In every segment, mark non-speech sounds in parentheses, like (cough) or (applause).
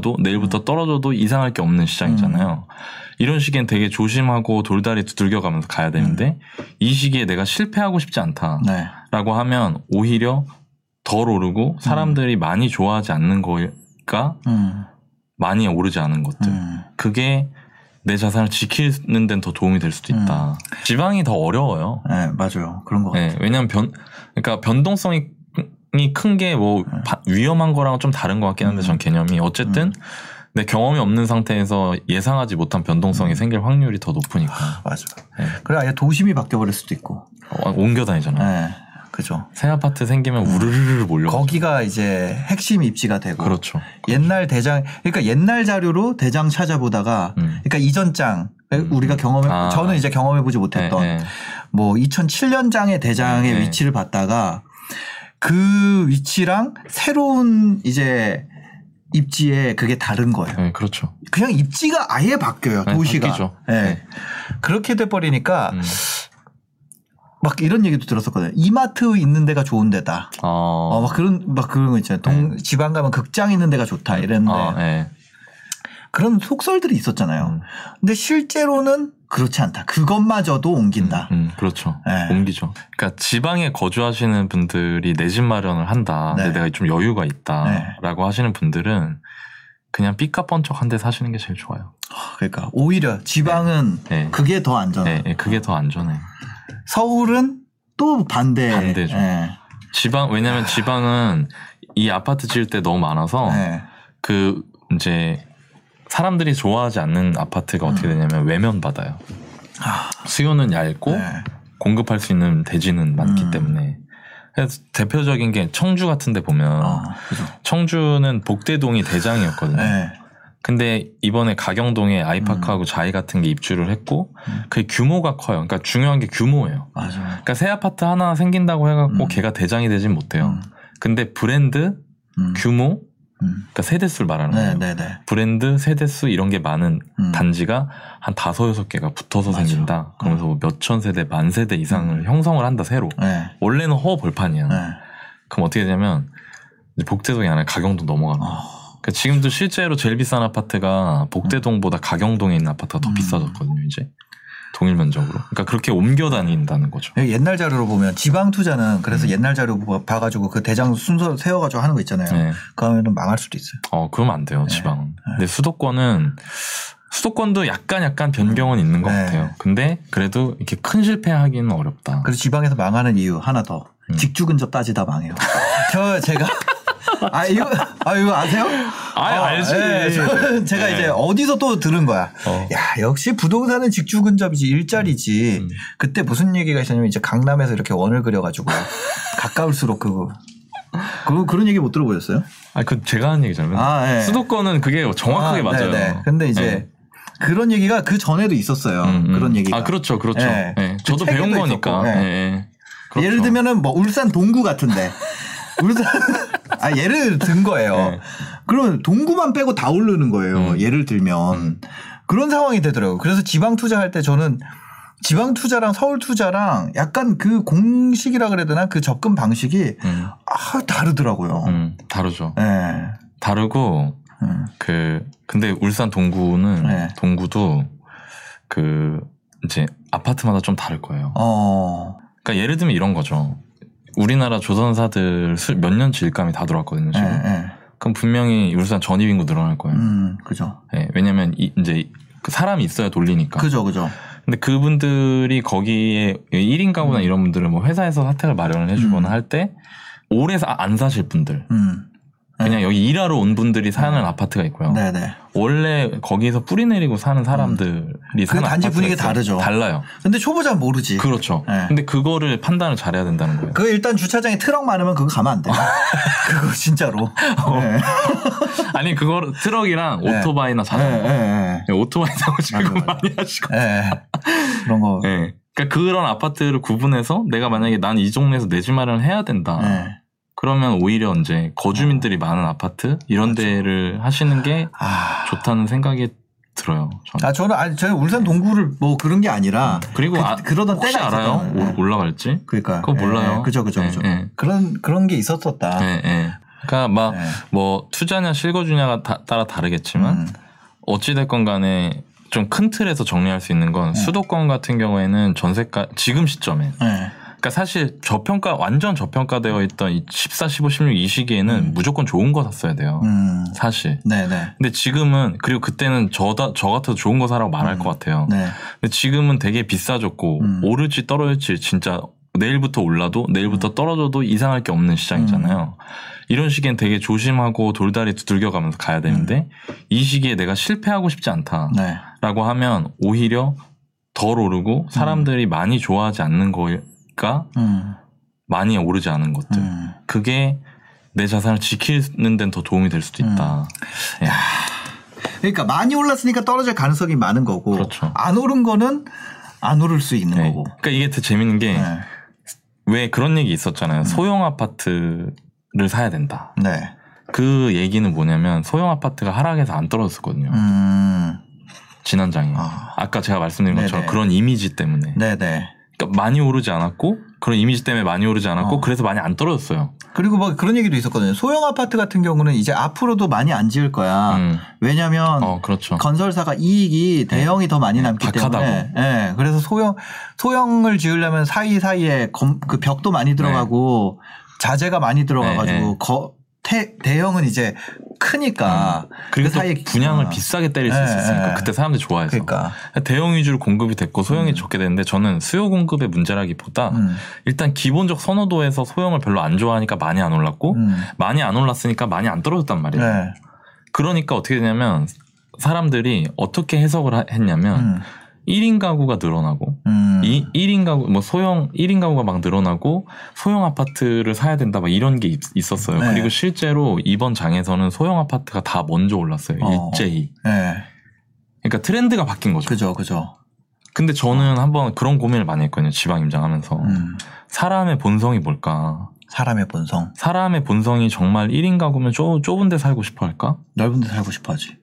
올라도 내일부터 떨어져도 이상할 게 없는 시장이잖아요. 이런 시기엔 되게 조심하고 돌다리 두들겨가면서 가야 되는데 이 시기에 내가 실패하고 싶지 않다라고 네. 하면 오히려 덜 오르고 사람들이 많이 좋아하지 않는 거가 음. 많이 오르지 않은 것들. 음. 그게 내 자산을 지키는 데는 더 도움이 될 수도 있다. 지방이 더 어려워요. 네, 맞아요. 그런 거. 네, 왜냐하면 변, 그러니까 변동성이 큰 게 뭐 위험한 거랑 좀 다른 것 같긴 한데 음. 전 개념이 어쨌든 내 경험이 없는 상태에서 예상하지 못한 변동성이 생길 확률이 더 높으니까 맞아. 네. 그래 아예 도심이 바뀌어버릴 수도 있고. 어, 옮겨 다니잖아. 네. 그죠. 새 아파트 생기면 우르르르 몰려. 거기가 이제 핵심 입지가 되고. 그렇죠. 옛날 대장, 그러니까 옛날 자료로 대장 찾아보다가, 음. 그러니까 이전 장, 우리가 경험해, 아. 저는 이제 경험해보지 못했던, 네, 네. 뭐 2007년 장의 대장의 네. 위치를 봤다가 그 위치랑 새로운 이제 입지에 그게 다른 거예요. 네, 그렇죠. 그냥 입지가 아예 바뀌어요. 네, 도시가. 바뀌죠. 예. 네. 그렇게 돼 버리니까 음. 막 이런 얘기도 들었었거든요. 이마트 있는 데가 좋은 데다. 어, 어, 막 그런 막 그런 거 있잖아요. 동 지방 가면 극장 있는 데가 좋다 이랬는데 아, 네. 그런 속설들이 있었잖아요. 음. 근데 실제로는 그렇지 않다. 그것마저도 옮긴다. 음, 그렇죠. 네. 옮기죠. 그러니까 지방에 거주하시는 분들이 내 집 마련을 한다. 네. 근데 내가 좀 여유가 네. 있다라고 하시는 분들은 그냥 삐까뻔쩍 한대 사시는 게 제일 좋아요. 그러니까 오히려 지방은 네. 그게 더 안전. 네, 네, 그게 더 안전해. 서울은 또 반대. 반대죠. 예. 지방 왜냐면 지방은 이 아파트 지을 때 너무 많아서 예. 그 이제 사람들이 좋아하지 않는 아파트가 어떻게 되냐면 외면 받아요. 수요는 얇고 네. 공급할 수 있는 대지는 많기 음. 때문에 그래서 대표적인 게 청주 같은 데 보면 어, 그죠. 청주는 복대동이 대장이었거든요. 예. 근데 이번에 가경동에 아이파크하고 자이 같은 게 입주를 했고 음. 그 규모가 커요. 그러니까 중요한 게 규모예요. 맞아. 그러니까 새 아파트 하나 생긴다고 해갖고 음. 걔가 대장이 되진 못해요. 음. 근데 브랜드, 음. 규모, 음. 그러니까 세대수를 말하는 네, 거예요. 네, 네. 브랜드, 세대수 이런 게 많은 음. 단지가 한 다섯 여섯 개가 붙어서 맞아. 음. 생긴다. 그러면서 뭐 몇천 세대, 만 세대 이상을 형성을 한다 새로. 네. 원래는 허 벌판이야. 네. 그럼 어떻게 되냐면 이제 복대동이 아니라 가경동 넘어가는 거야. 어. 그러니까 지금도 실제로 제일 비싼 아파트가 복대동보다 가경동에 있는 아파트가 더 음. 비싸졌거든요. 이제 동일 면적으로. 그러니까 그렇게 옮겨 다닌다는 거죠. 옛날 자료로 보면 지방 투자는 그래서 옛날 자료 봐- 봐가지고 그 대장 순서 세워가지고 하는 거 있잖아요. 음. 네. 그러면은 망할 수도 있어요. 어, 그러면 안 돼요, 지방은. 근데 수도권은, 수도권도 약간 약간 변경은 있는 것 네. 같아요. 근데 그래도 이렇게 큰 실패하기는 어렵다. 그래서 지방에서 망하는 이유 하나 더. 음. 직주 근접 따지다 망해요. (laughs) 저 제가 (laughs) 아 이거 아 이거 아세요? 아, 어, 알지. 예, 저는 (laughs) 제가 네. 이제 어디서 또 들은 거야. 어. 야 역시 부동산은 직주 근접이지 일자리지. 음. 그때 무슨 얘기가 있었냐면 이제 강남에서 이렇게 원을 그려가지고 (laughs) 가까울수록 그. 그 그런 얘기 못 들어보셨어요? 아, 그 제가 하는 얘기잖아요. 아, 예. 수도권은 그게 정확하게 아, 맞아요. 네네. 근데 이제 네. 그런 얘기가 그 전에도 있었어요. 음, 음. 그런 얘기가. 아, 그렇죠, 그렇죠. 예. 예. 저도 그 배운 거니까. 예. 예, 예. 그렇죠. 예를 들면은 뭐 울산 동구 같은데 울산 아 예를 든 거예요. (laughs) 네. 그러면 동구만 빼고 다 오르는 거예요. 음. 예를 들면 그런 상황이 되더라고요. 그래서 지방 투자할 때 저는 지방 투자랑 서울 투자랑 약간 그 공식이라 그래야 되나 그 접근 방식이 음, 아 다르더라고요. 음, 다르죠. 예. 다르고, 음. 그, 근데 울산 동구는, 네. 동구도 그, 이제 아파트마다 좀 다를 거예요. 어. 그러니까 예를 들면 이런 거죠. 우리나라 조선사들 몇 년치 일감이 다 들어왔거든요, 예, 지금. 예. 그럼 분명히 울산 전입 인구 늘어날 거예요. 음, 그죠. 예, 왜냐면 이, 이제 그 사람이 있어야 돌리니까. 그죠, 그죠. 근데 그분들이 거기에 1인 가구나 음. 이런 분들은 뭐 회사에서 사택을 마련을 해주거나 음. 할때 오래 사- 안 사실 분들 음. 그냥 여기 일하러 온 분들이 사는 아파트가 있고요. 네네. 원래 거기서 뿌리 내리고 사는 사람들이 그 사는 단지 아파트가 분위기가 있어요. 다르죠. 달라요. 근데 초보자는 모르지. 그렇죠. 네. 근데 그거를 판단을 잘해야 된다는 거예요. 그 일단 주차장에 트럭 많으면 그거 가면 안 돼. (laughs) 그거 진짜로. (laughs) 네. (laughs) 아니 그거 트럭이랑 네. 오토바이나 네, 자전거. 네, 네, 오토바이 타고 지금 맞아, 맞아. 많이 하시고. 네. 네. 그런 거. 네. 그러니까 그런 아파트를 구분해서 내가 만약에 난 이 동네에서 내 집 마련을 해야 된다. 네. 그러면 오히려 이제 거주민들이 많은 아파트 이런 데를 하시는 게 아. 좋다는 생각이 들어요. 저는. 아 저는 아니 저희 울산 동구를 뭐 그런 게 아니라 그리고 그, 아, 그러던 혹시 때가 알아요? 네. 올- 올라갈지? 그러니까 그거 몰라요. 예, 그죠 그죠 네, 그죠. 네. 그런 그런 게 있었었다. 예, 예. 그러니까 막 네. 뭐 투자냐 실거주냐가 다- 따라 다르겠지만 음. 어찌 됐건 간에 좀 큰 틀에서 정리할 수 있는 건 네. 수도권 같은 경우에는 전세가 지금 시점에 네. 그러니까 사실 저평가 완전 저평가되어 있던 이 14, 15, 16 이 시기에는 음. 무조건 좋은 거 샀어야 돼요. 음. 사실. 네네. 근데 지금은 그리고 그때는 저다 저 같아도 좋은 거 사라고 말할 음. 것 같아요. 네. 근데 지금은 되게 비싸졌고 음. 오를지 떨어질지 진짜 내일부터 올라도 내일부터 음. 떨어져도 이상할 게 없는 시장이잖아요. 이런 시기엔 되게 조심하고 돌다리 두들겨가면서 가야 되는데 이 시기에 내가 실패하고 싶지 않다라고 네. 하면 오히려 덜 오르고 사람들이 많이 좋아하지 않는 거 가 음. 많이 오르지 않은 것들. 음. 그게 내 자산을 지키는 데는 더 도움이 될 수도 있다. 예. 그러니까 많이 올랐으니까 떨어질 가능성이 많은 거고 그렇죠. 안 오른 거는 안 오를 수 있는 네. 거고. 그러니까 이게 되게 재밌는 게왜 네. 그런 얘기 있었잖아요. 소형 아파트를 사야 된다. 네. 그 얘기는 뭐냐면 소형 아파트가 하락해서 안 떨어졌거든요. 음. 지난 장에. 아. 아까 제가 말씀드린 것처럼 네네. 그런 이미지 때문에. 네네. 그러니까 많이 오르지 않았고 그런 이미지 때문에 많이 오르지 않았고 어. 그래서 많이 안 떨어졌어요. 그리고 뭐 그런 얘기도 있었거든요. 소형 아파트 같은 경우는 이제 앞으로도 많이 안 지을 거야. 음. 왜냐면 어, 그렇죠. 건설사가 이익이 대형이 더 많이 네, 남기 박하다고. 때문에 예, 그래서 소형 소형을 지으려면 사이 사이에 그 벽도 많이 들어가고 자재가 많이 들어가가지고 네, 네. 거, 태- 대형은 이제 크니까 그리고 그또 사이에 분양을 아. 비싸게 때릴 수 네, 있으니까 네. 그때 사람들이 좋아해서 그러니까 대형 위주로 공급이 됐고 소형이 음. 적게 됐는데 저는 수요 공급의 문제라기보다 음, 일단 기본적 선호도에서 소형을 별로 안 좋아하니까 많이 안 올랐고 음. 많이 안 올랐으니까 많이 안 떨어졌단 말이에요. 네. 그러니까 어떻게 되냐면 사람들이 어떻게 해석을 하- 했냐면 음, 1인 가구가 늘어나고 음. 이 1인 가구 뭐 소형 1인 가구가 막 늘어나고 소형 아파트를 사야 된다 막 이런 게 있, 있었어요. 네. 그리고 실제로 이번 장에서는 소형 아파트가 다 먼저 올랐어요. 어. 일제히. 네. 그러니까 트렌드가 바뀐 거죠. 그죠, 그죠. 근데 저는 한번 그런 고민을 많이 했거든요. 지방 임장하면서 음, 사람의 본성이 뭘까? 사람의 본성. 사람의 본성이 정말 1인 가구면 좁, 좁은 데 살고 싶어 할까? 넓은 데 살고 싶어 하지.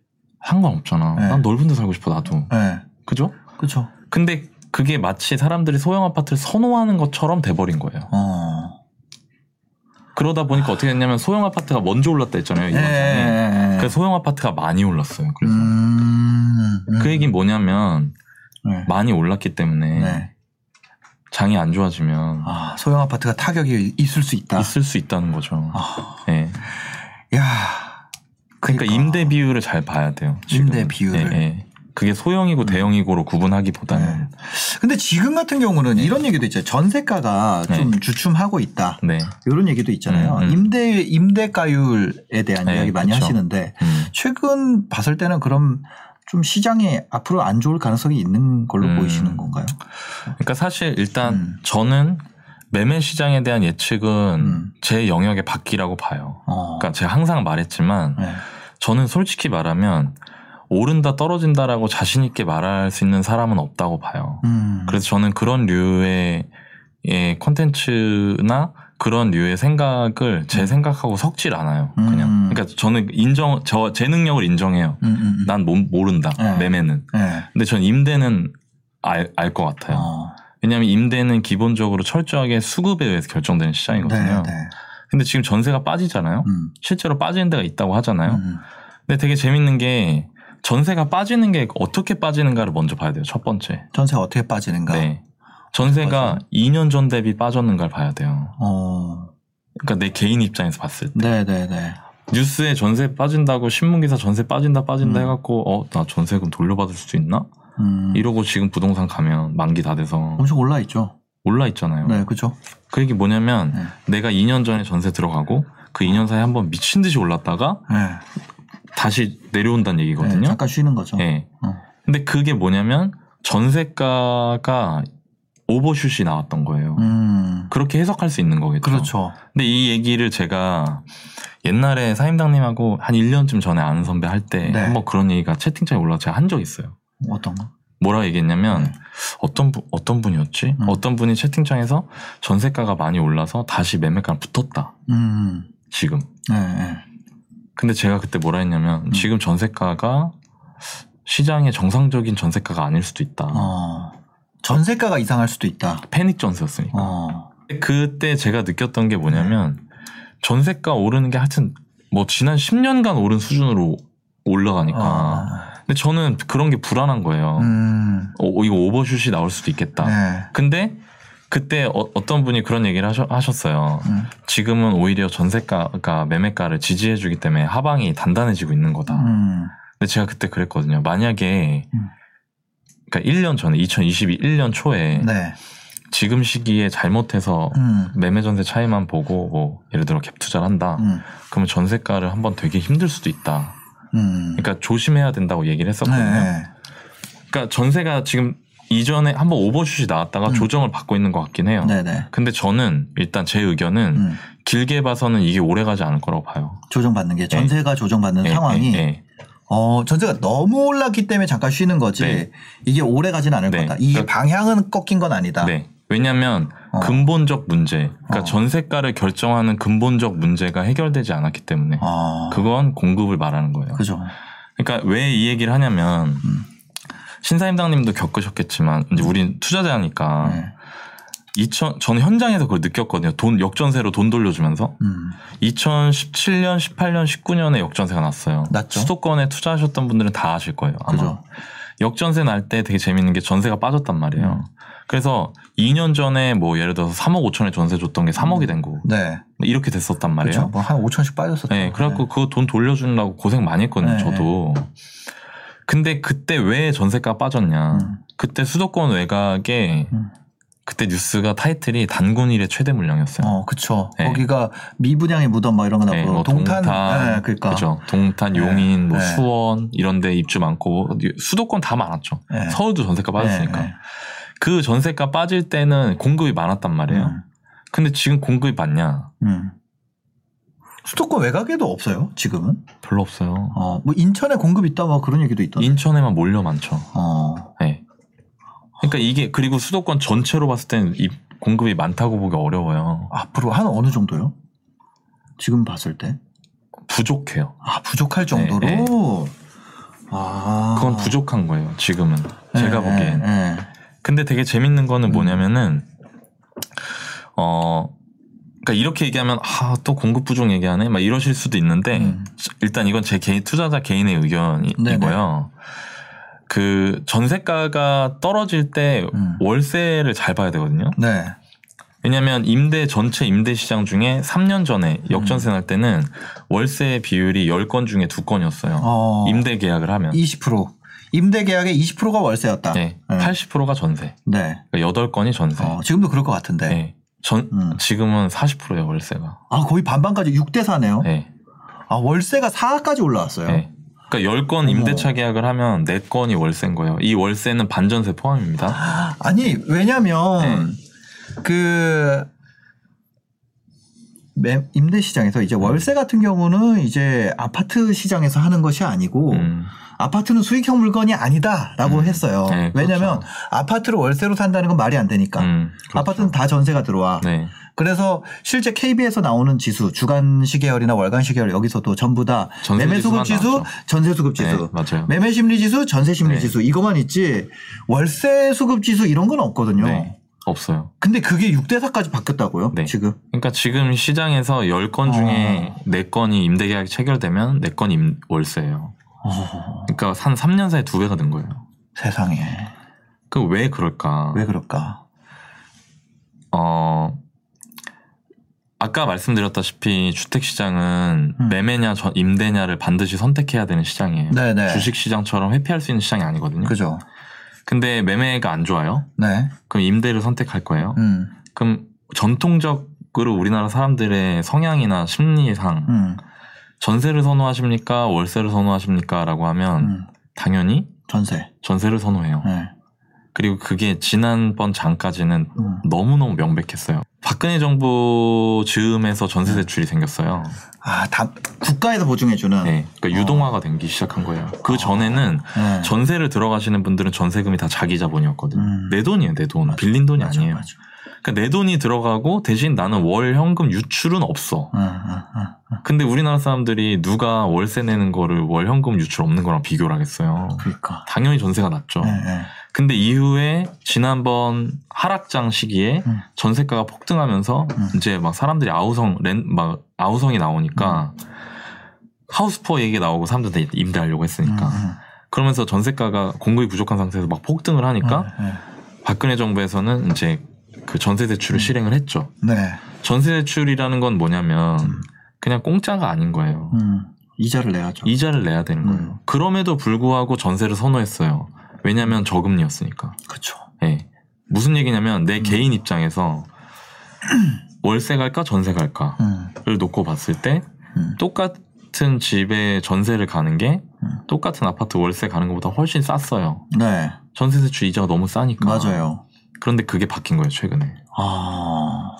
상관없잖아. 네. 난 넓은 데 살고 싶어 나도. 네. 그죠? 그죠. 근데 그게 마치 사람들이 소형 아파트를 선호하는 것처럼 돼버린 거예요. 어. 그러다 보니까 어떻게 됐냐면 소형 아파트가 먼저 올랐다 했잖아요. 이번 예. 그래서 소형 아파트가 많이 올랐어요. 그래서 음, 음. 그 얘기는 뭐냐면 네. 많이 올랐기 때문에 네. 장이 안 좋아지면 아, 소형 아파트가 타격이 있을 수 있다. 있을 수 있다는 거죠. 아, 예. 야. 그러니까, 임대 비율을 잘 봐야 돼요. 지금은. 임대 비율을. 예, 예. 그게 소형이고 대형이고로 구분하기보다는 네. 근데 지금 같은 경우는 이런 얘기도 있잖아요. 전세가가 네. 좀 주춤하고 있다. 네. 이런 얘기도 있잖아요. 음, 음. 임대 임대가율에 대한 네, 이야기 많이 그쵸. 하시는데 음. 최근 봤을 때는 그럼 좀 시장이 앞으로 안 좋을 가능성이 있는 걸로 음. 보이시는 건가요? 그러니까 사실 일단 음. 저는 매매 시장에 대한 예측은 음. 제 영역의 밖이라고 봐요. 어. 그러니까 제가 항상 말했지만 네. 저는 솔직히 말하면 오른다 떨어진다라고 자신 있게 말할 수 있는 사람은 없다고 봐요. 음. 그래서 저는 그런 류의 예, 콘텐츠나 그런 류의 생각을 제 생각하고 섞질 않아요. 그냥. 음. 그러니까 저는 인정 저 제 능력을 인정해요. 음, 음, 음. 난 모, 모른다. 네. 매매는. 네. 근데 전 임대는 알 알 것 같아요. 어. 왜냐하면 임대는 기본적으로 철저하게 수급에 의해서 결정되는 시장이거든요. 네, 네. 근데 지금 전세가 빠지잖아요. 음. 실제로 빠지는 데가 있다고 하잖아요. 음. 근데 되게 재밌는 게 전세가 빠지는 게 어떻게 빠지는가를 먼저 봐야 돼요. 첫 번째. 전세가 어떻게 빠지는가? 네. 전세가 맞아요. 2년 전 대비 빠졌는가를 봐야 돼요. 어. 그러니까 내 개인 입장에서 봤을 때. 네, 네, 네. 뉴스에 전세 빠진다고 신문기사 전세 빠진다 빠진다 음. 해갖고 어 나 전세금 돌려받을 수도 있나? 음. 이러고 지금 부동산 가면 만기 다 돼서 엄청 올라 있죠. 올라 있잖아요. 네, 그죠. 그 얘기 뭐냐면 네. 내가 2년 전에 전세 들어가고 그 2년 사이에 한번 미친 듯이 올랐다가 네. 다시 내려온다는 네, 얘기거든요. 잠깐 쉬는 거죠. 예. 어. 근데 그게 뭐냐면 전세가가 오버슛이 나왔던 거예요. 음. 그렇게 해석할 수 있는 거겠죠. 그렇죠. 근데 이 얘기를 제가 옛날에 사임당님하고 한 1년쯤 전에 아는 선배 할때 네. 한번 그런 얘기가 채팅창에 올라와 제가 한 적 있어요. 어떤 거? 뭐라 얘기했냐면 네. 어떤 분 어떤 분이었지? 음. 어떤 분이 채팅창에서 전세가가 많이 올라서 다시 매매가랑 붙었다. 음. 지금. 네, 네. 근데 제가 그때 뭐라 했냐면 음. 지금 전세가가 시장의 정상적인 전세가가 아닐 수도 있다. 어. 전세가가 이상할 수도 있다. 패닉 전세였으니까. 어. 그때 제가 느꼈던 게 뭐냐면 전세가 오르는 게 하여튼 뭐 지난 10년간 오른 수준으로 올라가니까. 어. 근데 저는 그런 게 불안한 거예요. 음. 어, 이거 오버슛이 나올 수도 있겠다. 네. 근데 그때 어, 떤 분이 그런 얘기를 하셨, 하셨 어요. 음. 지금은 오히려 전세가가 매매가를 지지해주기 때문에 하방이 단단해지고 있는 거다. 음. 근데 제가 그때 그랬거든요. 만약에 음. 그러니까 1년 전에 2021년 초에 네. 지금 시기에 잘못해서 음. 매매 전세 차이만 보고 뭐 예를 들어 갭 투자를 한다. 음. 그러면 전세가를 한번 되게 힘들 수도 있다. 음. 그러니까 조심해야 된다고 얘기를 했었거든요. 네. 그러니까 전세가 지금 이전에 한번 오버슛이 나왔다가 음. 조정을 받고 있는 것 같긴 해요. 네네. 근데 저는 일단 제 의견은 음. 길게 봐서는 이게 오래 가지 않을 거라고 봐요. 조정받는 게 전세가 조정받는 예, 상황이 예, 예. 어 전세가 너무 올랐기 때문에 잠깐 쉬는 거지 네. 이게 오래 가진 않을 네. 거다. 이게 그러니까- 방향은 꺾인 건 아니다. 네. 왜냐하면 어. 근본적 문제, 그러니까 어. 전세가를 결정하는 근본적 문제가 해결되지 않았기 때문에 어. 그건 공급을 말하는 거예요. 그죠. 그러니까 왜 이 얘기를 하냐면 음. 신사임당님도 겪으셨겠지만 이제 우린 투자자니까 네. 2000 저는 현장에서 그걸 느꼈거든요. 돈 역전세로 돈 돌려주면서 음. 2017년, 18년, 19년에 역전세가 났어요. 났죠. 수도권에 투자하셨던 분들은 다 아실 거예요. 아마. 그죠. 역전세 날 때 되게 재밌는 게 전세가 빠졌단 말이에요. 음. 그래서 2년 전에 뭐 예를 들어서 3억 5천에 전세 줬던 게 3억이 된 거고 네. 이렇게 됐었단 말이에요. 그렇죠. 뭐한 5천씩 빠졌었죠. 네, 그래갖고 그거 돈 돌려주려고 고생 많이 했거든요, 네, 저도. 근데 그때 왜 전세가 빠졌냐. 음. 그때 수도권 외곽에 음. 그때 뉴스가 타이틀이 단군 일의 최대 물량이었어요. 어, 그쵸. 네. 거기가 미분양의 무덤 뭐 이런 거 나오고 네, 뭐 동탄, 동탄, 네, 그러니까. 그죠. 동탄, 네, 용인, 뭐 네. 수원 이런 데 입주 많고 수도권 다 많았죠. 네. 서울도 전세가 빠졌으니까. 그 전세가 빠질 때는 공급이 많았단 말이에요. 음. 근데 지금 공급이 많냐? 음. 수도권 외곽에도 없어요. 지금은. 별로 없어요. 어, 뭐 인천에 공급 있다 뭐 그런 얘기도 있던데. 인천에만 몰려 많죠. 어. 네. 그러니까 이게 그리고 수도권 전체로 봤을 때는 이 공급이 많다고 보기 어려워요. 앞으로 한 어느 정도요? 지금 봤을 때? 부족해요. 아, 부족할 정도로? 네, 아. 그건 부족한 거예요. 지금은 제가 네, 보기엔. 네, 네. 근데 되게 재밌는 음. 거는 뭐냐면은 어 그러니까 이렇게 얘기하면 아 또 공급 부족 얘기하네 막 이러실 수도 있는데 음. 일단 이건 제 개인 투자자 개인의 의견이고요. 그 전세가가 떨어질 때 음. 월세를 잘 봐야 되거든요. 네. 왜냐하면 임대 전체 임대 시장 중에 3년 전에 음. 역전세 날 때는 월세 비율이 10건 중에 2건이었어요. 어. 임대 계약을 하면. 20%. 임대 계약의 20%가 월세였다. 네. 네. 80%가 전세. 네. 그러니까 8건이 전세. 어, 지금도 그럴 것 같은데. 네. 전 음. 지금은 40%예요, 월세가. 아, 거의 반반까지 6대 4네요. 네. 아, 월세가 4까지 올라왔어요. 네. 그러니까 10건 어머. 임대차 계약을 하면 4건이 월세인 거예요. 이 월세는 반전세 포함입니다. (gasps) 아니, 왜냐면 네. 그 매- 임대 시장에서 이제 월세 같은 경우는 이제 아파트 시장에서 하는 것이 아니고 음. 아파트는 수익형 물건이 아니다라고 음. 했어요. 네, 왜냐하면 그렇죠. 아파트를 월세로 산다는 건 말이 안 되니까. 음, 그렇죠. 아파트는 다 전세가 들어와. 네. 그래서 실제 KB에서 나오는 지수, 주간시 계열이나 월간시 계열 여기서도 전부 다 매매 수급 지수, 나왔죠. 전세 수급 네, 지수, 맞아요. 매매 심리 지수, 전세 심리 네. 지수 이거만 있지 월세 수급 지수 이런 건 없거든요. 네. 없어요. 근데 그게 6대 4까지 바뀌었다고요? 네. 지금. 그러니까 지금 시장에서 10건 중에 어. 4건이 임대 계약이 체결되면 4건이 임- 월세예요. 어, 그러니까 한 3년 사이에 두 배가 된 거예요. 세상에 그 왜 그럴까? 왜 그럴까? 어, 아까 말씀드렸다시피 주택 시장은 음. 매매냐 전- 임대냐를 반드시 선택해야 되는 시장이에요. 네네. 주식 시장처럼 회피할 수 있는 시장이 아니거든요. 그죠? 근데 매매가 안 좋아요? 네. 그럼 임대를 선택할 거예요. 음. 그럼 전통적 전체적으로 우리나라 사람들의 성향이나 심리상 음. 전세를 선호하십니까 월세를 선호하십니까 라고 하면 음. 당연히 전세. 전세를 선호해요. 네. 그리고 그게 지난번 장까지는 음. 너무너무 명백했어요. 박근혜 정부 즈음에서 전세 대출이 생겼어요. 아, 다 국가에서 보증해주는. 네. 그러니까 유동화가 되기 시작한 거예요. 그 전에는 네. 전세를 들어가시는 분들은 전세금이 다 자기 자본이었거든. 음. 내 돈이에요, 내 돈. 빌린 돈이 맞아, 아니에요. 맞아. 그러니까 내 돈이 들어가고 대신 나는 월 현금 유출은 없어. 응, 응, 응. 근데 우리나라 사람들이 누가 월세 내는 거를 월 현금 유출 없는 거랑 비교를 하겠어요. 그러니까. 당연히 전세가 낫죠. 네, 네. 근데 이후에 지난번 하락장 시기에 음. 전세가가 폭등하면서 음. 이제 막 사람들이 아우성 렌 막 아우성이 나오니까 하우스포 얘기 나오고 사람들 다 임대하려고 했으니까 음, 그러면서 전세가가 공급이 부족한 상태에서 막 폭등을 하니까 네, 네. 박근혜 정부에서는 이제 그 전세 대출을 실행을 했죠. 네. 전세 대출이라는 건 뭐냐면 음. 그냥 공짜가 아닌 거예요. 음. 이자를 내야죠. 이자를 내야 되는 거예요. 음. 그럼에도 불구하고 전세를 선호했어요. 왜냐하면 저금리였으니까. 그쵸. 예. 무슨 얘기냐면 음. 내 개인 입장에서 (clears throat) 월세 갈까 전세 갈까를 음. 놓고 봤을 때 음. 똑같은 집에 전세를 가는 게 음. 똑같은 아파트 월세 가는 것보다 훨씬 쌌어요. 네. 전세 대출 이자가 너무 싸니까. 맞아요. 그런데 그게 바뀐 거예요 최근에. 아.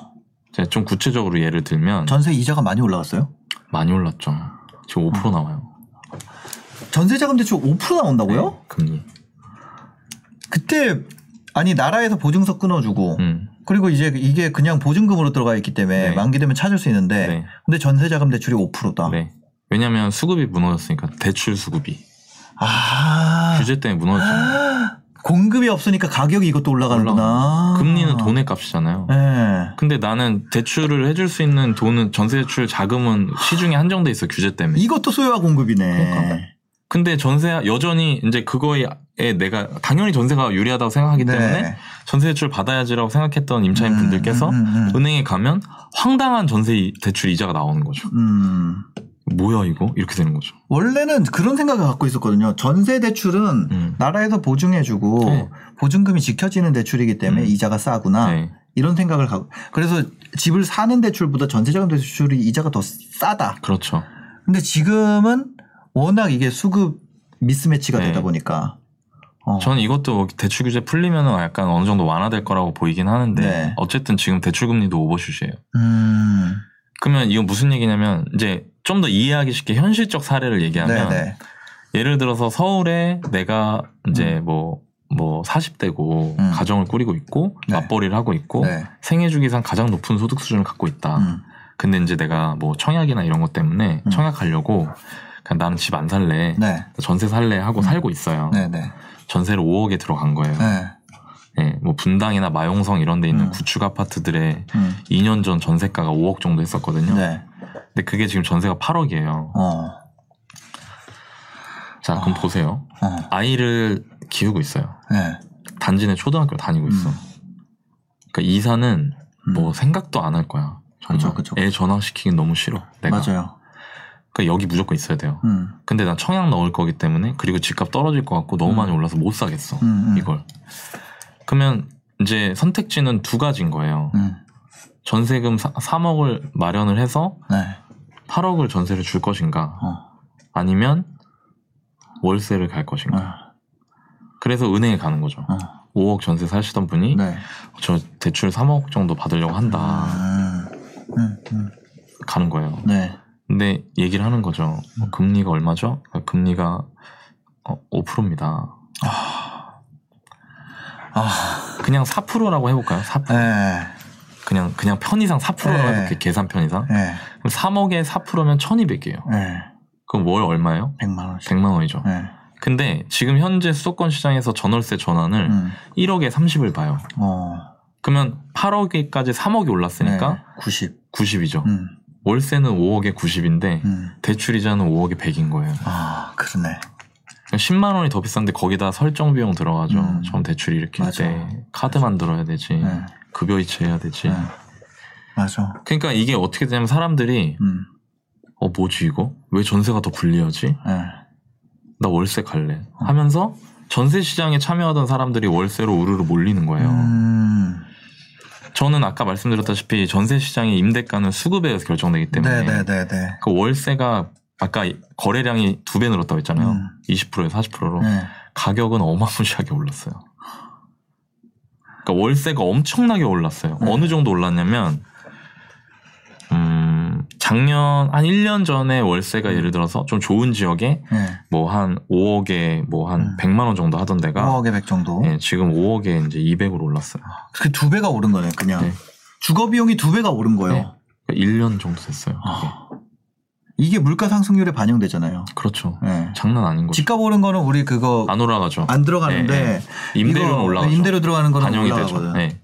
제가 좀 구체적으로 예를 들면 전세 이자가 많이 올라갔어요? 많이 올랐죠. 지금 5% 음. 나와요. 전세 자금 대출 5% 나온다고요? 네, 금리. 그때 아니 나라에서 보증서 끊어주고 음. 그리고 이제 이게 그냥 보증금으로 들어가 있기 때문에 네. 만기되면 찾을 수 있는데 네. 근데 전세 자금 대출이 5%다. 네. 왜냐하면 수급이 무너졌으니까 대출 수급이 아. 규제 때문에 무너졌잖아요. 공급이 없으니까 가격이 이것도 올라가는구나. 금리는 돈의 값이잖아요. 네. 근데 나는 대출을 해줄 수 있는 돈은 전세 대출 자금은 시중에 한정돼 있어 규제 때문에. 이것도 소요와 공급이네. 그러니까. 근데 전세 여전히 이제 그거에 내가 당연히 전세가 유리하다고 생각하기 네. 때문에 전세 대출 받아야지라고 생각했던 임차인 음, 분들께서 음, 음, 음. 은행에 가면 황당한 전세 이- 대출 이자가 나오는 거죠. 음. 뭐야 이거 이렇게 되는 거죠. 원래는 그런 생각을 갖고 있었거든요. 전세 대출은 음. 나라에서 보증해주고 네. 보증금이 지켜지는 대출이기 때문에 음. 이자가 싸구나. 네. 이런 생각을 갖고 그래서 집을 사는 대출보다 전세자금 대출이 이자가 더 싸다. 그렇죠. 근데 지금은 워낙 이게 수급 미스매치가 네. 되다 보니까 어. 저는 이것도 대출 규제 풀리면은 약간 어느 정도 완화될 거라고 보이긴 하는데 네. 어쨌든 지금 대출 금리도 오버슛이에요. 음. 그러면 이건 무슨 얘기냐면 이제 좀 더 이해하기 쉽게 현실적 사례를 얘기하면 네네. 예를 들어서 서울에 내가 이제 뭐, 뭐 40대고 음. 가정을 꾸리고 있고 네. 맞벌이를 하고 있고 네. 생애 주기상 가장 높은 소득 수준을 갖고 있다. 음. 근데 이제 내가 뭐 청약이나 이런 것 때문에 음. 청약하려고 그냥 나는 집 안 살래. 네. 전세 살래 하고 살고 있어요. 네네. 전세를 5억에 들어간 거예요. 네. 예, 뭐 분당이나 마용성 이런 데 있는 음. 구축 아파트들의 음. 2년 전 전세가가 5억 정도 했었거든요. 네. 근데 그게 지금 전세가 8억이에요. 어. 자, 그럼 아. 보세요. 어. 아이를 키우고 있어요. 네. 단지 내 초등학교 다니고 있어. 음. 그러니까 이사는 음. 뭐 생각도 안 할 거야. 정말. 그쵸, 그쵸. 애 전학시키긴 너무 싫어. 내가. 맞아요. 그러니까 여기 무조건 있어야 돼요. 음. 근데 난 청약 넣을 거기 때문에 그리고 집값 떨어질 것 같고 너무 음. 많이 올라서 못 사겠어. 음, 음. 이걸. 그러면 이제 선택지는 두 가지인 거예요. 음. 전세금 사, 3억을 마련을 해서 네. 8억을 전세를 줄 것인가 어. 아니면 월세를 갈 것인가. 어. 그래서 은행에 가는 거죠. 어. 5억 전세 사시던 분이 네. 저 대출 3억 정도 받으려고 한다. 음. 음. 음. 가는 거예요. 네. 근데 얘기를 하는 거죠. 음. 어, 금리가 얼마죠? 아, 금리가 어, 5%입니다. 아. 그냥 4%라고 해볼까요? 4%. 네. 그냥 그냥 편의상 4%라고 네. 해볼게요. 계산 편의상. 네. 그럼 3억에 4%면 1,200이에요. 네. 그럼 월 얼마예요? 100만 원씩. 100만 원이죠. 네. 근데 지금 현재 수도권 시장에서 전월세 전환을 음. 1억에 30을 봐요. 어. 그러면 8억에까지 3억이 올랐으니까 네. 90. 90이죠. 음. 월세는 5억에 90인데 음. 대출 이자는 5억에 100인 거예요. 아, 그러네. 10만 원이 더 비싼데 거기다 설정 비용 들어가죠. 음. 처음 대출 일으킬 맞아. 때 카드 만들어야 되지. 네. 급여 이체해야 되지. 네. 맞아. 그러니까 이게 어떻게 되냐면 사람들이 음. 어 뭐지 이거? 왜 전세가 더 불리하지? 네. 나 월세 갈래. 하면서 전세 시장에 참여하던 사람들이 월세로 우르르 몰리는 거예요. 음. 저는 아까 말씀드렸다시피 전세 시장의 임대가는 수급에 의해서 결정되기 때문에 네네네네. 그 월세가 아까 거래량이 두 배 늘었다고 했잖아요. 음. 20%에서 40%로 네. 가격은 어마무시하게 올랐어요. 그러니까 월세가 엄청나게 올랐어요. 네. 어느 정도 올랐냐면 음, 작년 한 1년 전에 월세가 예를 들어서 좀 좋은 지역에 네. 뭐한 5억에 뭐한 음. 100만 원 정도 하던 데가 5억에 100 정도. 예, 지금 5억에 이제 200으로 올랐어요. 그 두 배가 오른 거네, 그냥. 네. 주거 비용이 두 배가 오른 거예요. 네. 1년 정도 됐어요. 아. 이게 물가 상승률에 반영되잖아요. 그렇죠. 네. 장난 아닌 거죠. 집값 오른 거는 우리 그거 안 올라가죠. 안 들어가는데 네, 임대료는 이거 올라가죠. 임대료 들어가는 거는 반영이 올라가거든. 되죠. 네.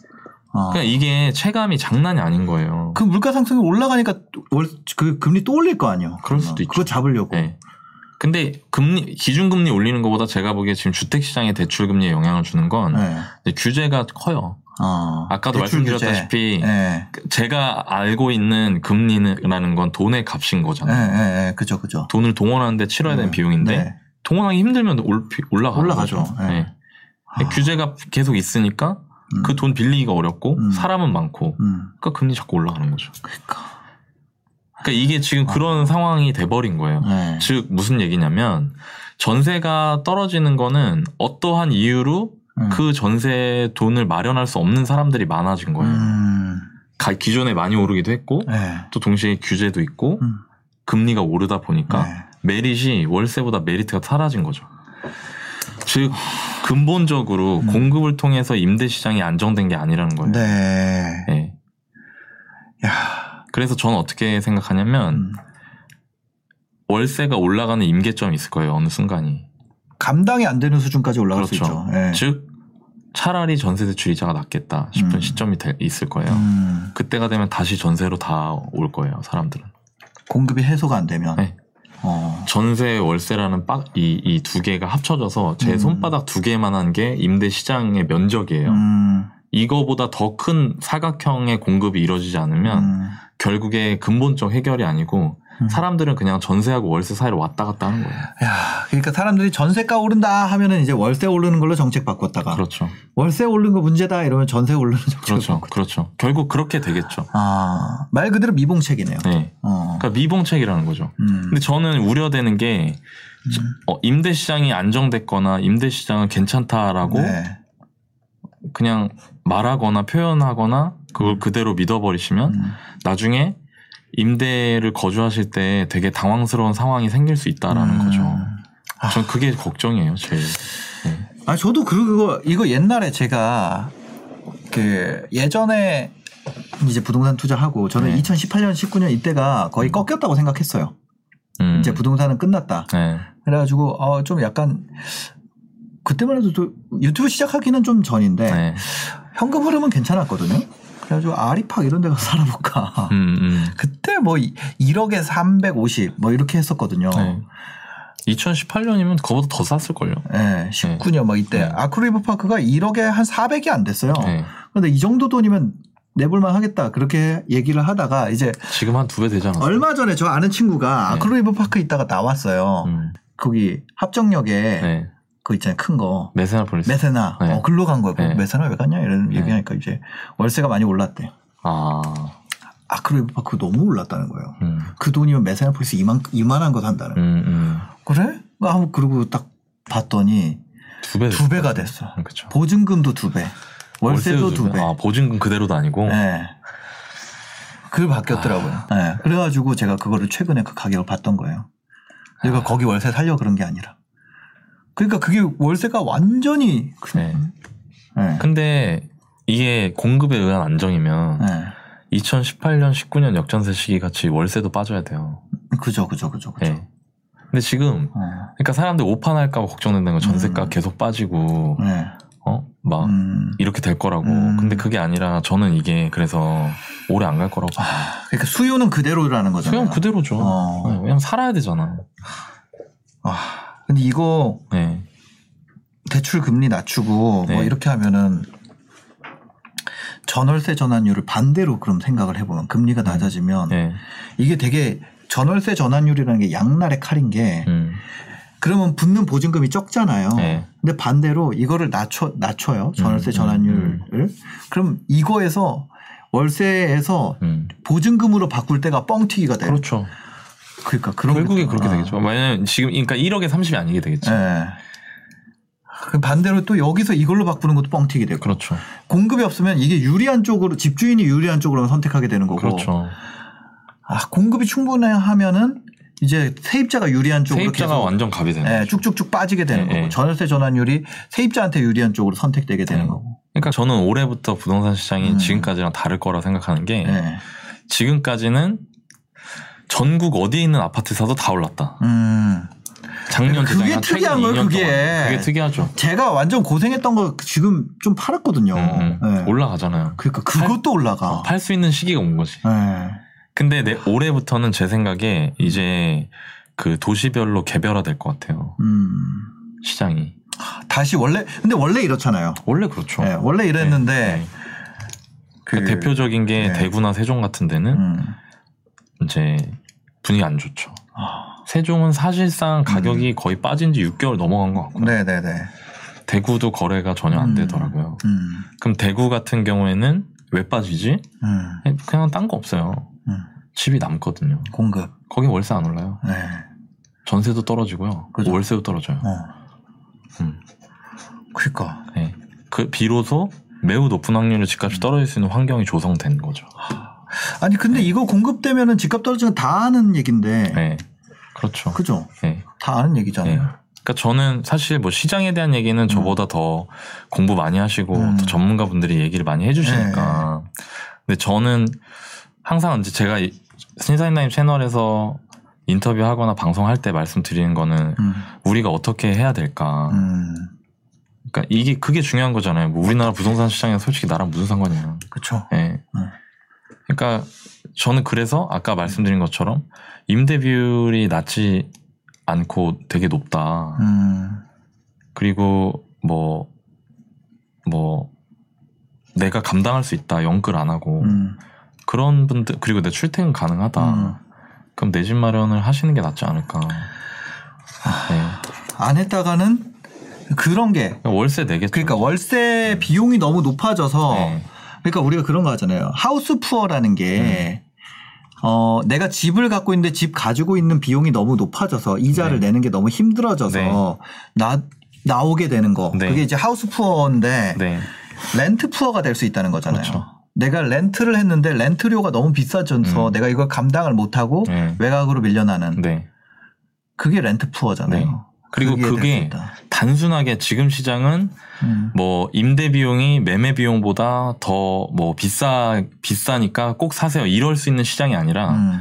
어. 그러니까 이게 체감이 장난이 아닌 거예요. 그 물가 상승이 올라가니까 월, 그 금리 또 올릴 거 아니에요. 그럴. 수도 있죠. 그거 잡으려고. 네. 근데 금리 기준 금리 올리는 것보다 제가 보기에 지금 주택 시장의 대출 금리에 영향을 주는 건 네. 규제가 커요. 어. 아까도 대출 말씀드렸다시피. 네. 제가 알고 있는 금리라는 건 돈의 값인 네, 거잖아요. 네, 네. 그죠, 그죠. 돈을 동원하는데 치러야 되는 네. 비용인데 네. 동원하기 힘들면 올, 올라가죠. 네. 네. 아. 규제가 계속 있으니까 음. 그돈 빌리기가 어렵고 음. 사람은 많고 음. 그러니까 금리 자꾸 올라가는 거죠. 그러니까. 그러니까 이게 지금 그런 상황이 돼버린 거예요. 네. 즉 무슨 얘기냐면 전세가 떨어지는 거는 어떠한 이유로 음. 그 전세 돈을 마련할 수 없는 사람들이 많아진 거예요. 음. 가- 기존에 많이 오르기도 했고 네. 또 동시에 규제도 있고 음. 금리가 오르다 보니까 네. 메릿이 월세보다 메리트가 사라진 거죠. 즉 근본적으로 음. 공급을 통해서 임대 시장이 안정된 게 아니라는 거예요. 네. 네. 야. 그래서 저는 어떻게 생각하냐면 음. 월세가 올라가는 임계점이 있을 거예요. 어느 순간이. 감당이 안 되는 수준까지 올라갈 수 있죠. 네. 즉 차라리 전세 대출 이자가 낫겠다 싶은 음. 시점이 될- 있을 거예요. 음. 그때가 되면 다시 전세로 다 올 거예요. 사람들은. 공급이 해소가 안 되면. 네. 어. 전세 월세라는 이두 개가 합쳐져서 제 음. 손바닥 두 개만 한 게 임대 시장의 면적이에요. 음. 이거보다 더 큰 사각형의 공급이 이루어지지 않으면 음. 결국에 근본적 해결이 아니고 음. 사람들은 그냥 전세하고 월세 사이로 왔다 갔다 하는 거예요. 야, 그러니까 사람들이 전세가 오른다 하면은 이제 월세 오르는 걸로 정책 바꿨다가 그렇죠. 월세 오르는 거 문제다 이러면 전세 오르는 정책 그렇죠. 바꿨다. 그렇죠. 결국 그렇게 되겠죠. 아, 말 그대로 미봉책이네요. 네. 어. 그러니까 미봉책이라는 거죠. 음. 근데 저는 우려되는 게 어, 임대 시장이 안정됐거나 임대 시장은 괜찮다라고 네. 그냥 말하거나 표현하거나 그걸 그대로 믿어버리시면 음. 나중에 임대를 거주하실 때 되게 당황스러운 상황이 생길 수 있다라는 음. 거죠. 아. 전 그게 걱정이에요, 제일. 네. 아, 저도 그거 이거 옛날에 제가 그 예전에 이제 부동산 투자하고 저는 네. 2018년 19년 이때가 거의 꺾였다고 생각했어요. 음. 이제 부동산은 끝났다. 네. 그래가지고 어, 좀 약간 그때만 해도 또 유튜브 시작하기는 좀 전인데 네. 현금 흐름은 괜찮았거든요. 그래가지고 아리팍 이런 데 가서 살아볼까. 음, 음. (laughs) 그때 뭐 1억에 350 뭐 이렇게 했었거든요. 네. 2018년이면 그거보다 더 쌌을걸요. 네, 19년 막 이때 네. 아크리브 파크가 1억에 한 400이 안 됐어요. 네. 근데 이 정도 돈이면 내볼만 하겠다 그렇게 얘기를 하다가 이제 지금 한 두배 않았어요? 얼마 전에 저 아는 친구가 네. 아크리브 파크 있다가 나왔어요. 음. 거기 합정역에 네. 그 있잖아요 큰 거. 메세나 폴리스. 메세나 네. 어 글로 간 거예요. 네. 메세나 왜 갔냐 이런 네. 얘기하니까 이제 월세가 많이 올랐대. 아. 아크로리버 파크 너무 올랐다는 거예요. 음. 그 돈이면 메세나 폴리스 이만 이만한 거 산다는. 음, 음. 그래? 아 그리고 딱 봤더니 두 배. 두 배가 됐어. 그렇죠. 보증금도 두 배, 월세도 두 배. 아, 보증금 그대로도 아니고. 네. 그 바뀌었더라고요. 아. 네. 그래가지고 제가 그거를 최근에 그 가격을 봤던 거예요. 내가 아. 거기 월세 살려 그런 게 아니라. 그러니까 그게 월세가 완전히. 그- 네. 네. 근데 이게 공급에 의한 안정이면 네. 2018년, 19년 역전세 시기 같이 월세도 빠져야 돼요. 그죠, 그죠, 그죠, 그죠. 네. 근데 지금 어. 그러니까 사람들 오판할까봐 걱정된다는 거 전세가 음. 계속 빠지고 네. 어 막 음. 이렇게 될 거라고. 음. 근데 그게 아니라 저는 이게 그래서 오래 안 갈 거라고. 봐요. 그러니까 수요는 그대로라는 거잖아요. 수영 그대로죠. 어. 네, 왜냐면 살아야 되잖아. 아, 근데 이거 네. 대출 금리 낮추고 네. 뭐 이렇게 하면은 전월세 전환율을 반대로 그럼 생각을 해보면 금리가 낮아지면 네. 이게 되게 전월세 전환율이라는 게 양날의 칼인 게 음. 그러면 붙는 보증금이 적잖아요. 네. 근데 반대로 이거를 낮춰 낮춰요 전월세 음, 전환율을. 그럼 이거에서 월세에서 음. 보증금으로 바꿀 때가 뻥튀기가 돼요. 그렇죠. 그러니까 그런 결국에 그렇게 아. 되겠죠. 왜냐면 지금 그러니까 1억에 30이 아니게. 예. 그 반대로 또 여기서 이걸로 바꾸는 것도 뻥튀기 되고 그렇죠. 공급이 없으면 이게 유리한 쪽으로 집주인이 유리한 쪽으로 선택하게 되는 거고 그렇죠. 아 공급이 충분하면은 이제 세입자가 유리한 쪽으로 세입자가 계속 완전 갑이 되는 예, 거죠. 쭉쭉쭉 빠지게 되는 예, 거고 예. 전월세 전환율이 세입자한테 유리한 쪽으로 선택되게 되는 예. 거고 그러니까 저는 올해부터 부동산 시장이 음. 지금까지랑 다를 거라 생각하는 게 예. 지금까지는 전국 어디에 있는 아파트 사도 다 올랐다. 음. 작년 그게 특이한 거예요, 2년 그게. 동안. 그게 특이하죠. 제가 완전 고생했던 거 지금 좀 팔았거든요. 음, 음. 예. 올라가잖아요. 그러니까 그것도 올라가. 팔 수 있는 시기가 온 거지. 예. 근데 내 올해부터는 제 생각에 이제 그 도시별로 개별화될 것 같아요. 음. 시장이. 다시 원래 근데 원래 이렇잖아요. 원래 그렇죠. 예, 원래 이랬는데 네, 네. 그 그러니까 대표적인 게 네. 대구나 세종 같은 데는 음. 이제 분위기 안 좋죠. 아. 세종은 사실상 가격이 거의 빠진 지 6개월 넘어간 것 같고요. 네네네. 대구도 거래가 전혀 안 음. 되더라고요. 음. 그럼 대구 같은 경우에는 왜 빠지지? 음. 그냥 딴 거 없어요. 음. 집이 남거든요. 공급. 거기 월세 안 올라요. 네. 전세도 떨어지고요. 그죠. 월세도 떨어져요. 어. 음. 그니까. 네. 그 비로소 매우 높은 확률로 집값이 떨어질 수 있는 환경이 조성된 거죠. 아니 근데 이거 공급되면은 집값 떨어지는 거다 아는 얘긴데. 네. 그렇죠. 그죠? 네. 다 아는 얘기잖아요. 네. 그러니까 저는 사실 뭐 시장에 대한 얘기는 저보다 더 공부 많이 하시고 음. 더 전문가분들이 얘기를 많이 해주시니까. 근데 저는 항상 이제 제가 이 신사임당님 채널에서 인터뷰하거나 방송할 때 말씀드리는 거는 음. 우리가 어떻게 해야 될까. 음. 그러니까 이게 그게 중요한 거잖아요. 뭐 우리나라 부동산 시장에 솔직히 나랑 무슨 상관이야. 그쵸. 예. 음. 그러니까 저는 그래서 아까 말씀드린 것처럼 임대 비율이 낮지 않고 되게 높다. 음. 그리고 뭐, 뭐, 내가 감당할 수 있다. 영끌 안 하고. 음. 그런 분들, 그리고 내 출퇴근 가능하다. 음. 그럼 내 집 마련을 하시는 게 낫지 않을까. 네. 안 했다가는 그런 게 그러니까 월세 내겠죠. 그러니까 월세 비용이 너무 높아져서 네. 그러니까 우리가 그런 거 하잖아요. 하우스 푸어라는 게 어, 내가 집을 갖고 있는데 집 가지고 있는 비용이 너무 높아져서 이자를 네. 내는 게 너무 힘들어져서 네. 나 나오게 되는 거. 네. 그게 이제 하우스 푸어인데 네. 렌트 푸어가 될 수 있다는 거잖아요. 그렇죠. 내가 렌트를 했는데 렌트료가 너무 비싸져서 음. 내가 이걸 감당을 못 하고 네. 외곽으로 밀려나는 네. 그게 렌트 푸어잖아요. 네. 그리고 그게. 단순하게 지금 시장은 음. 뭐 임대 비용이 매매 비용보다 더 뭐 비싸 비싸니까 꼭 사세요 이럴 수 있는 시장이 아니라 음.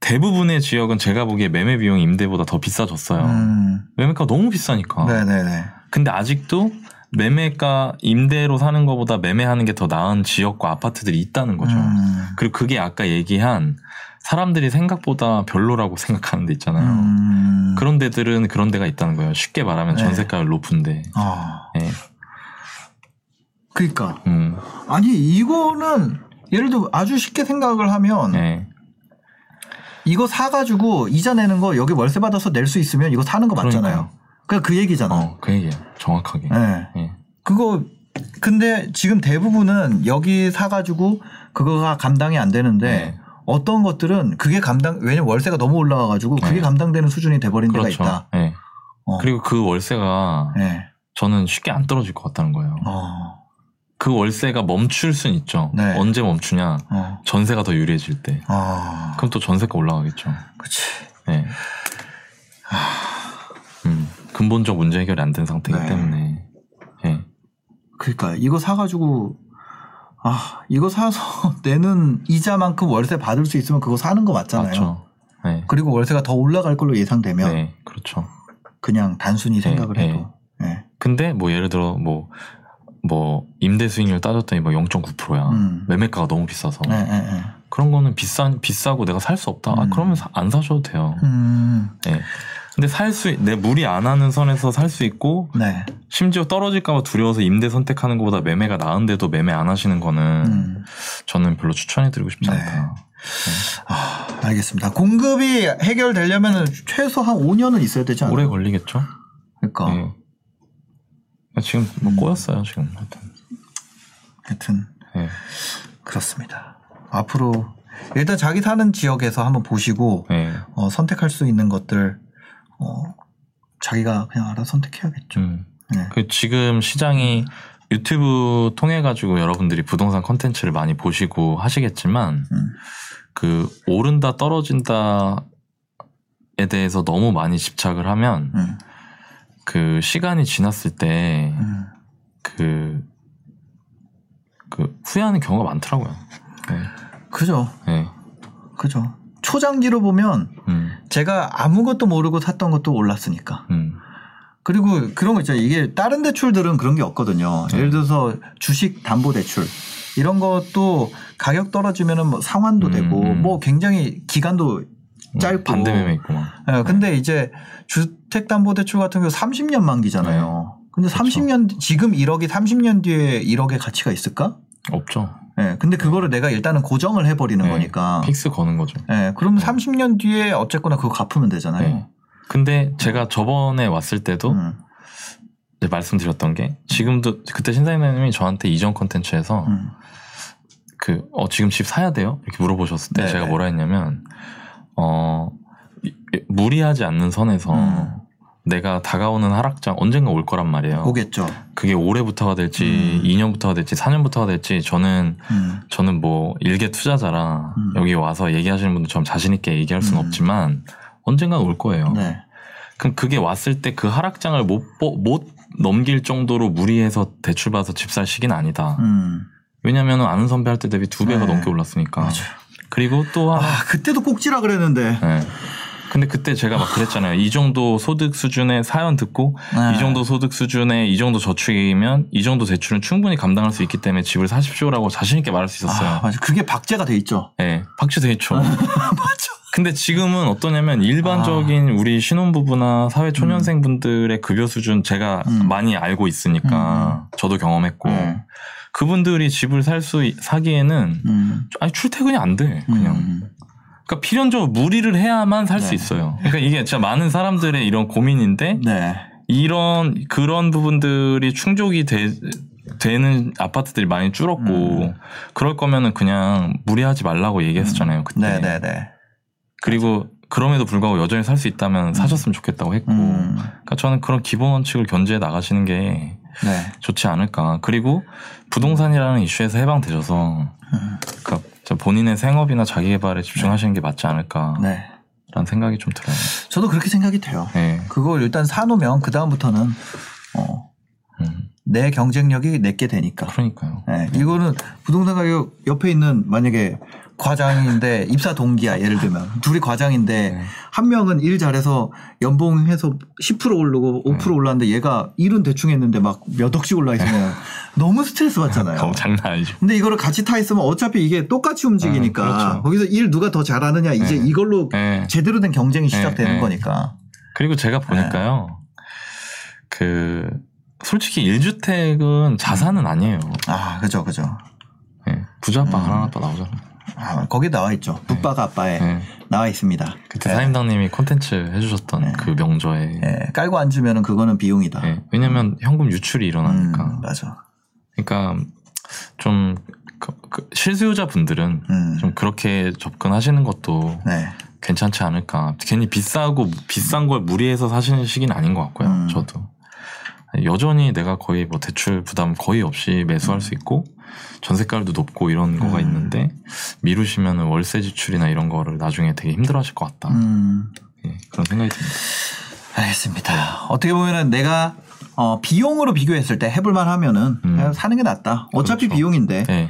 대부분의 지역은 제가 보기에 매매 비용이 임대보다 더 비싸졌어요. 음. 매매가 너무 비싸니까. 네네네. 근데 아직도 매매가 임대로 사는 것보다 매매하는 게 더 나은 지역과 아파트들이 있다는 거죠. 음. 그리고 그게 아까 얘기한 사람들이 생각보다 별로라고 생각하는 데 있잖아요. 음. 그런 데들은 그런 데가 있다는 거예요. 쉽게 말하면 네. 전세가율 높은데. 아. 예. 그러니까 음. 아니 이거는 예를 들어 아주 쉽게 생각을 하면 예. 이거 사가지고 이자 내는 거 여기 월세 받아서 낼 수 있으면 이거 사는 거 맞잖아요. 그러니까 그 얘기잖아. 어, 그 얘기야. 정확하게. 예. 예. 그거 근데 지금 대부분은 여기 사가지고 그거가 감당이 안 되는데 네. 어떤 것들은 그게 감당 왜냐면 월세가 너무 올라가가지고 그게 네. 감당되는 수준이 돼버린 데가 그렇죠. 있다. 예. 어. 그리고 그 월세가 예. 저는 쉽게 안 떨어질 것 같다는 거예요. 어. 그 월세가 멈출 순 있죠. 네. 언제 멈추냐? 어. 전세가 더 유리해질 때. 아. 그럼 또 전세가 올라가겠죠. 그치. 예. 음, 근본적 문제 해결이 안 된 상태이기 네. 때문에. 예. 그러니까 이거 사가지고 아 이거 사서 (laughs) 내는 이자만큼 월세 받을 수 있으면 그거 사는 거 맞잖아요. 맞죠. 네. 그리고 월세가 더 올라갈 걸로 예상되면 네, 그렇죠. 그냥 단순히 생각을 네, 해도 예. 근데 뭐 예를 들어 뭐, 뭐 임대 수익률 따졌더니 뭐 0.9%야. 음. 매매가가 너무 비싸서. 예, 예, 예. 그런 거는 비싼, 비싸고 내가 살 수 없다. 아, 음. 그러면 사- 안 사셔도 돼요. 음, 예. 근데 살 수, 내 무리 안 하는 선에서 살 수 있고, 네. 심지어 떨어질까봐 두려워서 임대 선택하는 것보다 매매가 나은데도 매매 안 하시는 거는 음. 저는 별로 추천해드리고 싶지 네. 않다. 아, 알겠습니다. 공급이 해결되려면 최소 한 5년은 있어야 되지 않나요? 오래 걸리겠죠? 그러니까 예. 지금 뭐 음. 꼬였어요, 지금. 하여튼. 하여튼 예. 그렇습니다. 앞으로 일단 자기 사는 지역에서 한번 보시고 네. 어, 선택할 수 있는 것들 어, 자기가 그냥 알아 서 선택해야겠죠. 음. 네. 그 지금 시장이 유튜브 통해 가지고 여러분들이 부동산 컨텐츠를 많이 보시고 하시겠지만 음. 그 오른다 떨어진다에 대해서 너무 많이 집착을 하면 음. 그 시간이 지났을 때 음. 그, 그 후회하는 경우가 많더라고요. 네. 그죠. 네. 그죠. 초장기로 보면 음, 제가 아무것도 모르고 샀던 것도 올랐으니까. 음, 그리고 그런 거 있잖아요. 이게 다른 대출들은 그런 게 없거든요. 네. 예를 들어서 주식 담보 대출 이런 것도 가격 떨어지면은 뭐 상환도 음, 되고 음. 뭐 굉장히 기간도 짧고 반대매매 있고 막. 예, 근데 이제 주택 담보 대출 같은 경우 30년 만기잖아요. 근데 그렇죠. 30년 지금 1억이 30년 뒤에 1억의 가치가 있을까? 없죠. 예. 근데 그거를 내가 일단은 고정을 해버리는 네. 거니까. fix 거는 거죠. 예. 그럼 30년 뒤에 어쨌거나 그거 갚으면 되잖아요. 네. 근데 제가 저번에 왔을 때도 음, 이제 말씀드렸던 게 지금도 그때 신사임당님이 저한테 이전 컨텐츠에서 음, 그 어, 지금 집 사야 돼요? 이렇게 물어보셨을 때 네네. 제가 뭐라 했냐면 어 무리하지 않는 선에서 음. 내가 다가오는 하락장 언젠가 올 거란 말이에요. 오겠죠. 그게 올해부터가 될지 음. 2년부터가 될지 4년부터가 될지 저는 음, 저는 뭐 일개 투자자라 음. 여기 와서 얘기하시는 분들처럼 자신 있게 얘기할 수는 음. 없지만 언젠가 올 거예요. 네. 그럼 그게 왔을 때 그 하락장을 못, 보- 못 넘길 정도로 무리해서 대출 받아서 집 살 시기는 아니다. 음, 왜냐면 아는 선배 할 때 대비 두 배가 네. 넘게 올랐으니까. 맞아요. 그리고 또. 아, 그때도 꼭지라 그랬는데. 네. 근데 그때 제가 막 그랬잖아요. 이 정도 소득 수준의 사연 듣고 네. 이 정도 소득 수준의 이 정도 저축이면 이 정도 대출은 충분히 감당할 수 있기 때문에 집을 사십시오라고 자신 있게 말할 수 있었어요. 아, 맞아. 그게 박제가 돼 있죠. 네, 박주돼 있죠. 맞아. 근데 지금은 어떠냐면 일반적인 우리 신혼부부나 사회 초년생분들의 급여 수준 제가 음. 많이 알고 있으니까 저도 경험했고 네. 그분들이 집을 살 수 사기에는 음, 아니 출퇴근이 안 돼 그냥 음. 그러니까 필연적으로 무리를 해야만 살수 네. 있어요. 그러니까 이게 진짜 많은 사람들의 이런 고민인데 네. 이런 그런 부분들이 충족이 되, 되는 아파트들이 많이 줄었고 음. 그럴 거면은 그냥 무리하지 말라고 얘기했었잖아요 그때. 네, 네, 네. 그리고 그럼에도 불구하고 여전히 살 수 있다면 사셨으면 좋겠다고 했고 음, 그러니까 저는 그런 기본 원칙을 견지해 나가시는 게 네. 좋지 않을까 그리고 부동산이라는 이슈에서 해방되셔서 음, 본인의 생업이나 자기 개발에 집중하시는 게 맞지 않을까라는 네. 생각이 좀 들어요. 저도 그렇게 생각이 돼요. 네. 그걸 일단 사놓으면 그 다음부터는 어, 음, 내 경쟁력이 내게 되니까. 그러니까요. 네, 이거는 부동산 가격 옆에 있는 만약에 과장인데 입사 동기야 예를 들면 둘이 과장인데 네. 한 명은 일 잘해서 연봉 해서 10% 오르고 5% 네. 올랐는데 얘가 일은 대충 했는데 막 몇 억씩 올라 있으면 너무 스트레스 받잖아요. 너무 장난 아니죠. 근데 이거를 같이 타 있으면 어차피 이게 똑같이 움직이니까 음, 그렇죠. 거기서 일 누가 더 잘하느냐 이제 네. 이걸로 네. 제대로 된 경쟁이 시작되는 네. 거니까. 그리고 제가 보니까요. 그 솔직히 1주택은 자산은 아니에요. 아 그죠 그죠. 네. 부자 아빠 음. 가난 아빠 나오잖아요. 아, 거기 나와 있죠. 북바가 아빠에 네. 나와 있습니다. 그때 네. 사임당님이 콘텐츠 해주셨던 네. 그 명저에 예, 깔고 앉으면은 그거는 비용이다. 네. 왜냐면 현금 유출이 일어나니까. 음, 맞아. 그러니까 좀 그, 그 실수요자 분들은 음. 좀 그렇게 접근하시는 것도 네. 괜찮지 않을까. 괜히 비싸고 비싼 걸 무리해서 사시는 시기는 아닌 것 같고요. 음. 저도 여전히 내가 거의 뭐 대출 부담 거의 없이 매수할 수 있고 전세가율도 높고 이런 거가 음. 있는데 미루시면 월세 지출이나 이런 거를 나중에 되게 힘들어하실 것 같다. 음, 예, 그런 생각이 듭니다. 알겠습니다. 어떻게 보면은 내가 어, 비용으로 비교했을 때 해볼만 하면은 음. 사는 게 낫다. 어차피 그렇죠. 비용인데. 예,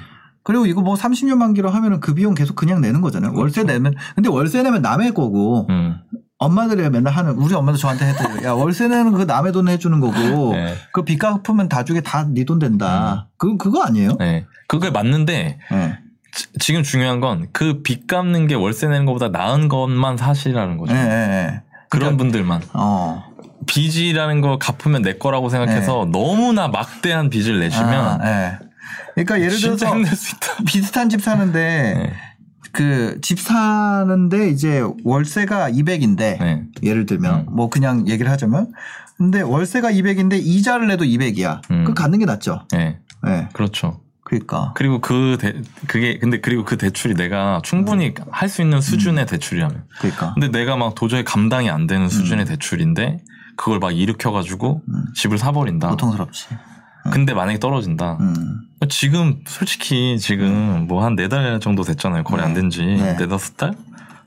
그리고 이거 뭐 30년 만기로 하면은 그 비용 계속 그냥 내는 거잖아요. 월세 내면. 근데 월세 내면 남의 거고 음, 엄마들이 맨날 하는 우리 엄마도 저한테 해도 야 월세 내는 그 남의 돈 해주는 거고 (laughs) 네. 그빚 갚으면 나중에 다 네 돈 된다. 그 그거 아니에요? 예. 그게 맞는데 네. 지- 지금 중요한 건 그 빚 갚는 게 월세 내는 것보다 나은 것만 사실이라는 거죠. 예, 예, 예. 그런 분들만 어. 빚이라는 거 갚으면 내 거라고 생각해서 너무나 막대한 빚을 내시면 아, 예. 그러니까 예를 들어서. 비슷한 집 사는데 (laughs) 네. 그 집 사는데 이제 월세가 200인데 네. 예를 들면 음. 뭐 그냥 얘기를 하자면 근데 월세가 200인데 이자를 내도 200이야. 음. 그 갖는 게 낫죠. 네. 예. 그렇죠. 그러니까. 그리고 그 대, 그게 근데 그리고 그 대출이 내가 충분히 할수 있는 수준의 대출이라면. 그러니까. 근데 내가 막 도저히 감당이 안 되는 수준의 음. 대출인데 그걸 막 일으켜 가지고 음. 집을 사 버린다. 고통스럽지. 근데 만약에 떨어진다. 음. 지금 솔직히 지금 뭐 한 네 달 정도 됐잖아요. 거래 안 네. 된지 네. 네 다섯 달?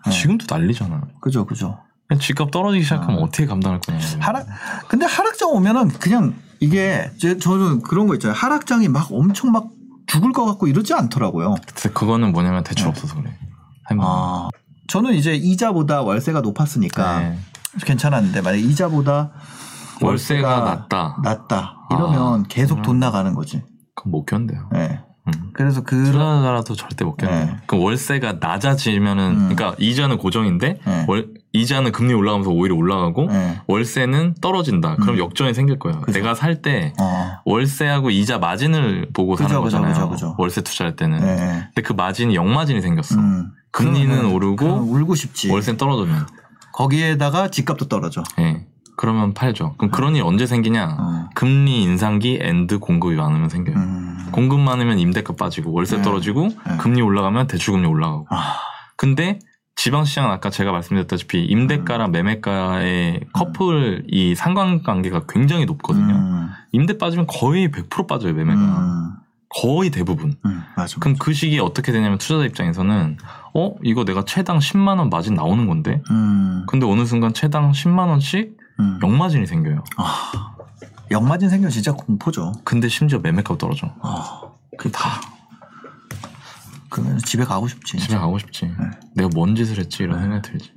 네. 지금도 난리잖아. 그죠, 그죠. 집값 떨어지기 시작하면 아. 어떻게 감당할 거냐. 하락 근데 하락장 오면은 그냥 이게 제, 저는 그런 거 있잖아요. 하락장이 막 엄청 막 죽을 것 같고 이러지 않더라고요. 근데 그거는 뭐냐면 대출 네. 없어서 그래. 아. 저는 이제 이자보다 월세가 높았으니까 네. 괜찮았는데 만약 이자보다 월세가 낮다. 낮다 이러면 아. 계속 음. 돈 나가는 거지. 그럼 못 견뎌요. 네. 음. 그래서 그 투자자라도 절대 못 견뎌요. 네. 그 월세가 낮아지면은 음. 그러니까 이자는 고정인데 네. 월 이자는 금리 올라가면서 오히려 올라가고 네. 월세는 떨어진다. 그럼 음. 역전이 생길 거예요. 그죠. 내가 살때 어. 월세하고 이자 마진을 보고 그죠, 사는 거잖아요. 그죠, 그죠. 월세 투자할 때는. 네. 근데 그 마진이 역마진이 생겼어. 음. 금리는 오르고 울고 싶지. 월세는 떨어지면. 거기에다가 집값도 떨어져. 예. 그러면 팔죠. 그럼 그런 일 언제 생기냐? 어. 금리 인상기 and 공급이 많으면 생겨요. 음. 공급 많으면 임대가 빠지고 월세 네. 떨어지고 네. 금리 올라가면 대출금리 올라가고. 아. 근데 지방시장은 아까 제가 말씀드렸다시피 임대가랑 매매가의 커플 이 상관관계가 굉장히 높거든요. 음. 임대 빠지면 거의 100% 빠져요 매매가. 음. 거의 대부분. 음. 맞아. 그럼 그 시기에 어떻게 되냐면 투자자 입장에서는 어 이거 내가 최당 10만 원 마진 나오는 건데 음. 근데 어느 순간 최당 10만 원씩 음. 역마진이 생겨요. 아. 역마진 생겨 진짜 공포죠. 근데 심지어 매매가 떨어져. 아. 그 다 그러면 집에 가고 싶지. 집에 가고 싶지. 네. 내가 뭔 짓을 했지 이런 생각이 들지.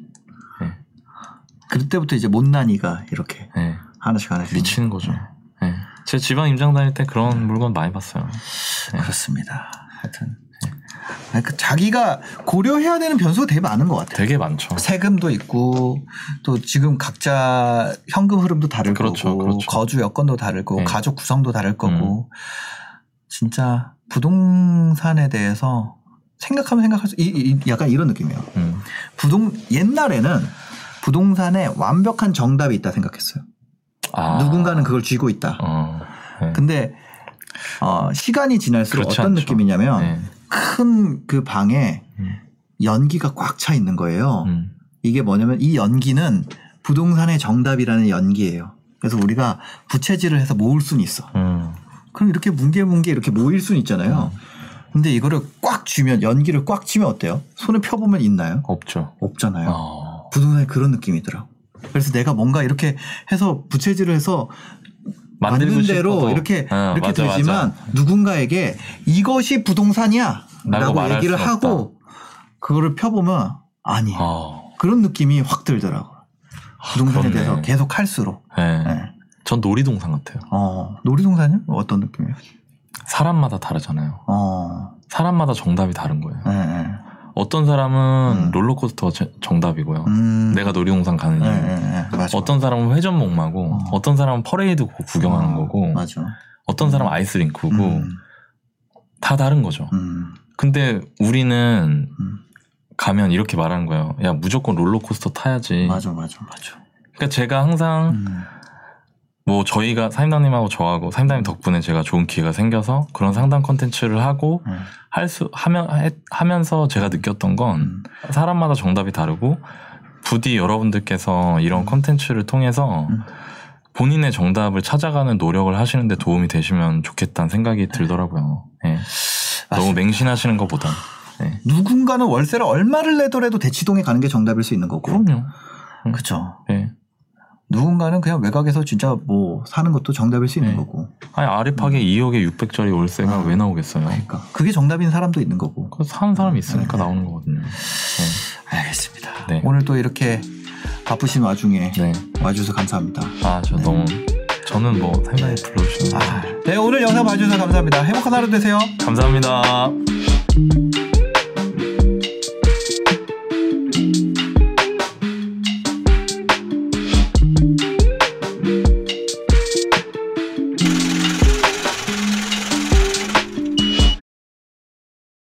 그때부터 이제 못난이가 이렇게 네. 하나씩 하나씩 미치는 거죠. 네. 제 지방 임장 다닐 때 그런 물건 많이 봤어요. 네. 그렇습니다. 하여튼 아니, 그 자기가 고려해야 되는 변수가 되게 많은 것 같아요. 되게 많죠. 세금도 있고 또 지금 각자 현금 흐름도 다를 그렇죠, 거고 그렇죠. 거주 여건도 다를 거고 네. 가족 구성도 다를 거고 음. 진짜 부동산에 대해서 생각하면 생각할수 이, 이- 약간 이런 느낌이에요. 음. 부동 옛날에는 부동산에 완벽한 정답이 있다 생각했어요. 아. 누군가는 그걸 쥐고 있다. 어. 네. 근데 어, 시간이 지날수록 어떤 않죠. 느낌이냐면 네. 큰 그 방에 음. 연기가 꽉 차 있는 거예요. 음. 이게 뭐냐면 이 연기는 부동산의 정답이라는 연기예요. 그래서 우리가 부채질을 해서 모을 수는 있어. 음. 그럼 이렇게 뭉게뭉게 이렇게 모일 수는 있잖아요. 근데 이거를 꽉 쥐면 연기를 꽉 쥐면 어때요? 손에 펴보면 있나요? 없죠. 없잖아요. 어. 부동산에 그런 느낌이더라고. 그래서 내가 뭔가 이렇게 해서 부채질을 해서 맞는 대로 싶어도. 이렇게 어, 이렇게 맞아, 되지만 맞아. 누군가에게 이것이 부동산이야 라고 라고 말할 얘기를 하고 그거를 펴보면 아니야 어. 그런 느낌이 확 들더라고 부동산에 그렇네. 대해서 계속 할수록 네. 네. 전 놀이동산 같아요. 어, 놀이동산이요? 어떤 느낌이에요? 사람마다 다르잖아요. 어, 사람마다 정답이 다른 거예요. 네, 네. 어떤 사람은 음. 롤러코스터 제- 정답이고요. 음, 내가 놀이동산 가는 이유. 네, 네, 네. 맞아. 어떤 사람은 회전목마고, 어. 어. 떤 사람은 퍼레이드 구- 구경하는 어, 거고, 맞아. 어떤 사람은 아이스링크고, 음, 다 다른 거죠. 음, 근데 우리는 음. 가면 이렇게 말하는 거예요. 야, 무조건 롤러코스터 타야지. 맞아, 맞아, 맞아. 그러니까 제가 항상 음, 뭐 저희가 사임당님하고 저하고 사임당님 덕분에 제가 좋은 기회가 생겨서 그런 상담 컨텐츠를 하고 음, 할수 하면 해- 하면서 제가 느꼈던 건 음. 사람마다 정답이 다르고 부디 여러분들께서 이런 컨텐츠를 통해서 음. 본인의 정답을 찾아가는 노력을 하시는데 도움이 되시면 좋겠다는 생각이 들더라고요. 예. 너무. 맹신하시는 것보다. 예. 누군가는 월세를 얼마를 내더라도 대치동에 가는 게 정답일 수 있는 거고. 그럼요. 그쵸. 예. 누군가는 그냥 외곽에서 진짜 뭐 사는 것도 정답일 수 있는 네. 거고. 아니 아리팍에 2억에 600짜리 월세가 아. 왜 나오겠어요? 그러니까 그게 정답인 사람도 있는 거고. 그 사는 사람이 있으니까 네. 나오는 거거든요. 네. 알겠습니다. 네. 오늘 또 이렇게 바쁘신 와중에 네. 와주셔서 감사합니다. 아, 저 너무 저는 뭐 상당히 불러주시는 아, 네 오늘 영상 봐주셔서 감사합니다. 행복한 하루 되세요. 감사합니다.